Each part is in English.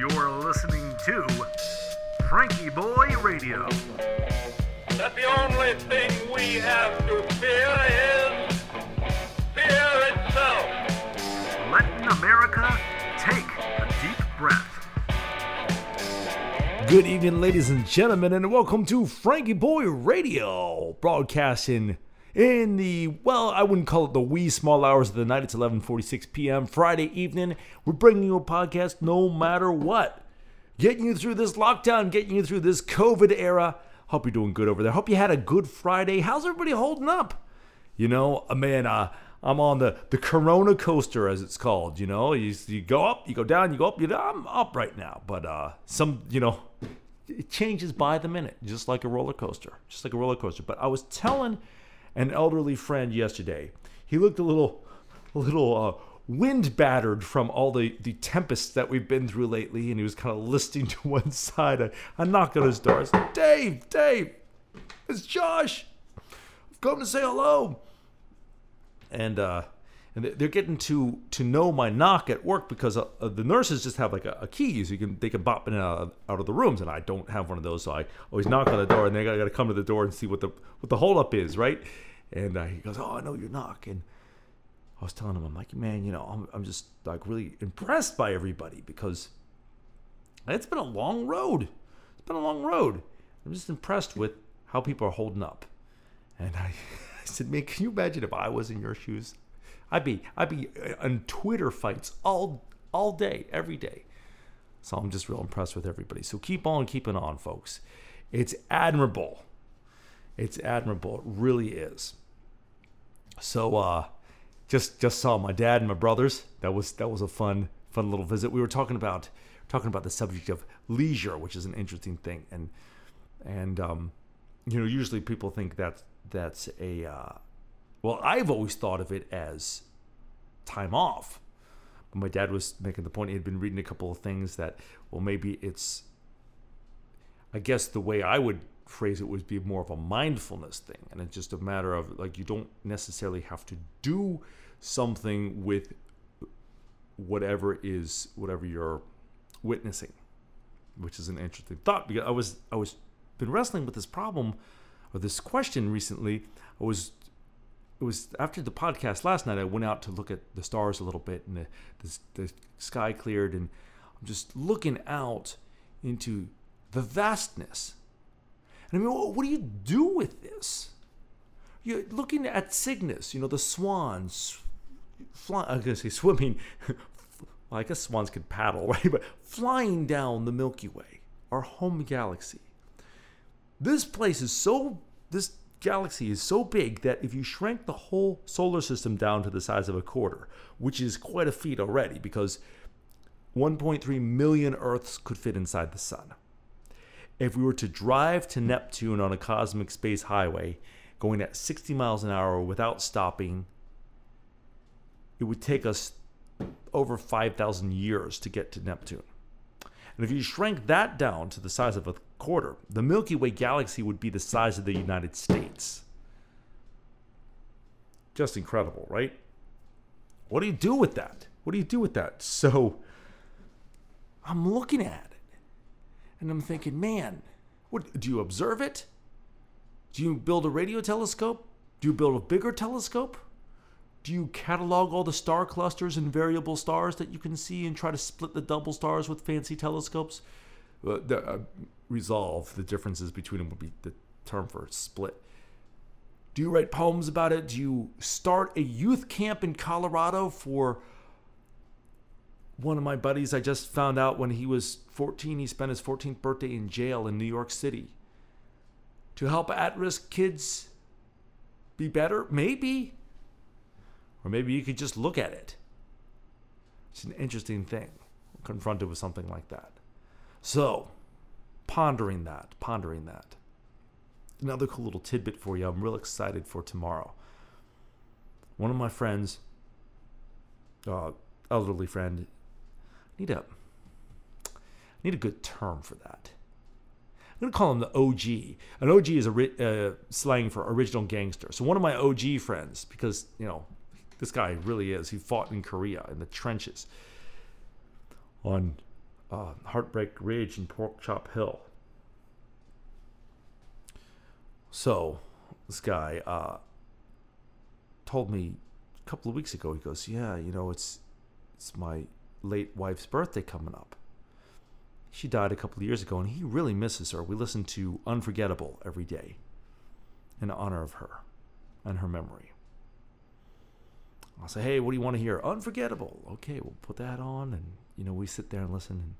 You're listening to FrankieBoi Radio. that the only thing we have to fear is fear itself. Letting America take a deep breath. Good evening, ladies and gentlemen, and welcome to FrankieBoi Radio, broadcasting in the well, I wouldn't call it the wee small hours of the night. It's 11:46 p.m. Friday evening. We're bringing you a podcast no matter what, getting you through this lockdown, getting you through this COVID era. Hope you're doing good over there. Hope you had a good Friday. How's everybody holding up? You know, uh, man, uh, I'm on the the Corona coaster, as it's called. You know, you, you go up, you go down, you go up. You I'm up right now, but uh, some, you know, it changes by the minute, just like a roller coaster, just like a roller coaster. But I was telling an elderly friend yesterday. He looked a little, a little uh, wind battered from all the the tempests that we've been through lately, and he was kind of listing to one side. I, I knocked on his door. I said, "Dave, Dave, it's Josh. I've come to say hello." and uh, and they- they're getting to to know my knock at work because uh, uh, the nurses just have like a, a key, so you can they can bop in and out of, out of the rooms, and I don't have one of those, so I always knock on the door, and they got to come to the door and see what the what the holdup is, right? And uh, he goes, "Oh, I know your knock," and I was telling him, I'm like, man, you know, I'm I'm just like really impressed by everybody because it's been a long road. It's been a long road. I'm just impressed with how people are holding up. And I, I said, man, can you imagine if I was in your shoes? I'd be I'd be on Twitter fights all all day, every day. So I'm just real impressed with everybody. So keep on keeping on, folks. It's admirable. It's admirable. It really is. So uh just just saw my dad and my brothers. That was that was a fun fun little visit. We were talking about talking about the subject of leisure, which is an interesting thing, and and um, you know usually people think that that's a uh, well I've always thought of it as time off. But my dad was making the point he had been reading a couple of things that well maybe it's I guess the way I would phrase it would be more of a mindfulness thing. And it's just a matter of like you don't necessarily have to do something with whatever is whatever you're witnessing. Which is an interesting thought because I was I was been wrestling with this problem or this question recently. I was it was after the podcast last night. I went out to look at the stars a little bit, and the the, the sky cleared, and I'm just looking out into the vastness. And I mean, what, what do you do with this? You're looking at Cygnus, you know, the swans. Fly, I was gonna say swimming. well, I guess swans could paddle, right? But flying down the Milky Way, our home galaxy. This place is so. This galaxy is so big that if you shrank the whole solar system down to the size of a quarter, which is quite a feat already, because 1.3 million Earths could fit inside the sun. If we were to drive to Neptune on a cosmic space highway, going at 60 miles an hour without stopping, it would take us over 5,000 years to get to Neptune. And if you shrank that down to the size of a quarter, the Milky Way galaxy would be the size of the United States. Just incredible, right? What do you do with that? What do you do with that? So I'm looking at it and I'm thinking, man, what do you observe it? Do you build a radio telescope? Do you build a bigger telescope? Do you catalog all the star clusters and variable stars that you can see and try to split the double stars with fancy telescopes? Uh, the, uh, resolve the differences between them would be the term for split. Do you write poems about it? Do you start a youth camp in Colorado for one of my buddies? I just found out when he was 14, he spent his 14th birthday in jail in New York City. To help at risk kids be better? Maybe. Or maybe you could just look at it. It's an interesting thing, confronted with something like that. So, pondering that, pondering that. Another cool little tidbit for you. I'm real excited for tomorrow. One of my friends, uh, elderly friend, need a need a good term for that. I'm gonna call him the OG. An OG is a uh, slang for original gangster. So one of my OG friends, because you know this guy really is. He fought in Korea in the trenches on uh, Heartbreak Ridge and Pork Chop Hill. So, this guy uh, told me a couple of weeks ago. He goes, "Yeah, you know, it's it's my late wife's birthday coming up. She died a couple of years ago, and he really misses her. We listen to Unforgettable every day in honor of her and her memory." I'll say, "Hey, what do you want to hear? Unforgettable. Okay, we'll put that on, and you know, we sit there and listen, and,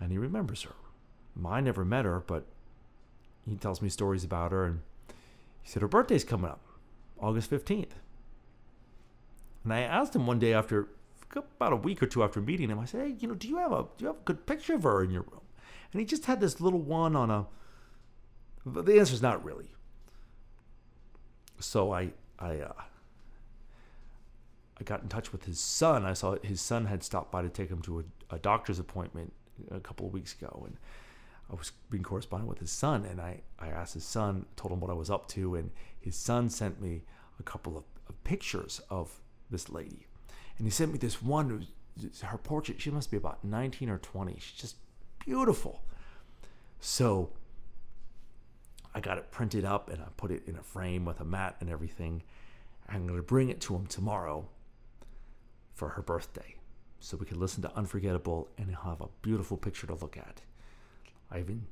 and he remembers her. I never met her, but he tells me stories about her, and he said her birthday's coming up, August fifteenth. And I asked him one day after about a week or two after meeting him, I said, "Hey, you know, do you have a do you have a good picture of her in your room?" And he just had this little one on a. But the answer is not really. So I I uh, I got in touch with his son. I saw his son had stopped by to take him to a, a doctor's appointment a couple of weeks ago, and I was being corresponding with his son, and I, I asked his son, told him what I was up to, and his son sent me a couple of, of pictures of this lady, and he sent me this one. Her portrait. She must be about 19 or 20. She's just beautiful. So I got it printed up and I put it in a frame with a mat and everything. I'm going to bring it to him tomorrow for her birthday so we can listen to Unforgettable and have a beautiful picture to look at. I even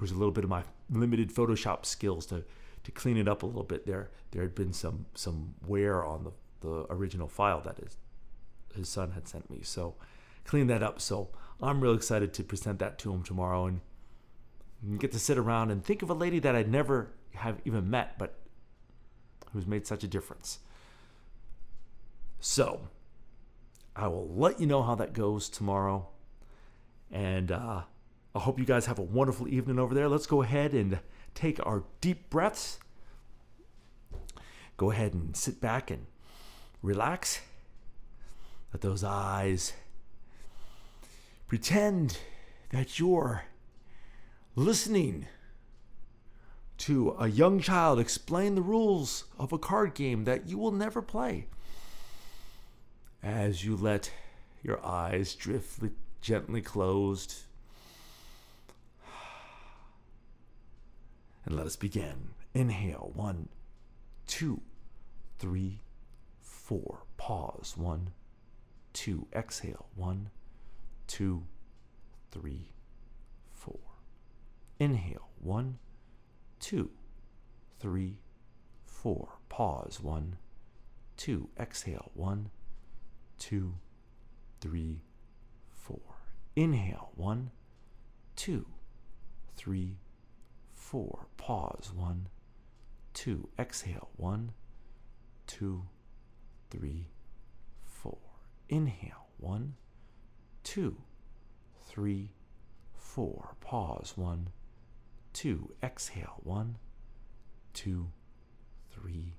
used a little bit of my limited Photoshop skills to, to clean it up a little bit. There there had been some some wear on the, the original file that is his son had sent me. So clean that up. So I'm real excited to present that to him tomorrow and get to sit around and think of a lady that I'd never have even met, but who's made such a difference. So I will let you know how that goes tomorrow. And uh, I hope you guys have a wonderful evening over there. Let's go ahead and take our deep breaths. Go ahead and sit back and relax. Let those eyes pretend that you're listening to a young child explain the rules of a card game that you will never play as you let your eyes drift gently closed. And let us begin. Inhale. One, two, three, four. Pause. One, two. Exhale. One, two, three, four. Inhale. One, two, three, four. Pause. One, two. Exhale. One, two, three, four. Inhale, one, two, three, four. Pause, one, two. Exhale, one, two, three, four. Inhale, one, two, three, four. Pause, one, two. Exhale, one, two, three,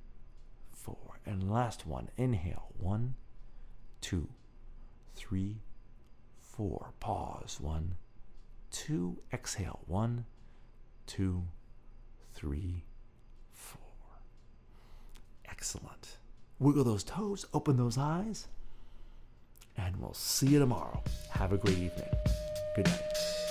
four. And last one, inhale, one, two, three, four. Pause. One, two. Exhale. One, two, three, four. Excellent. Wiggle those toes, open those eyes, and we'll see you tomorrow. Have a great evening. Good night.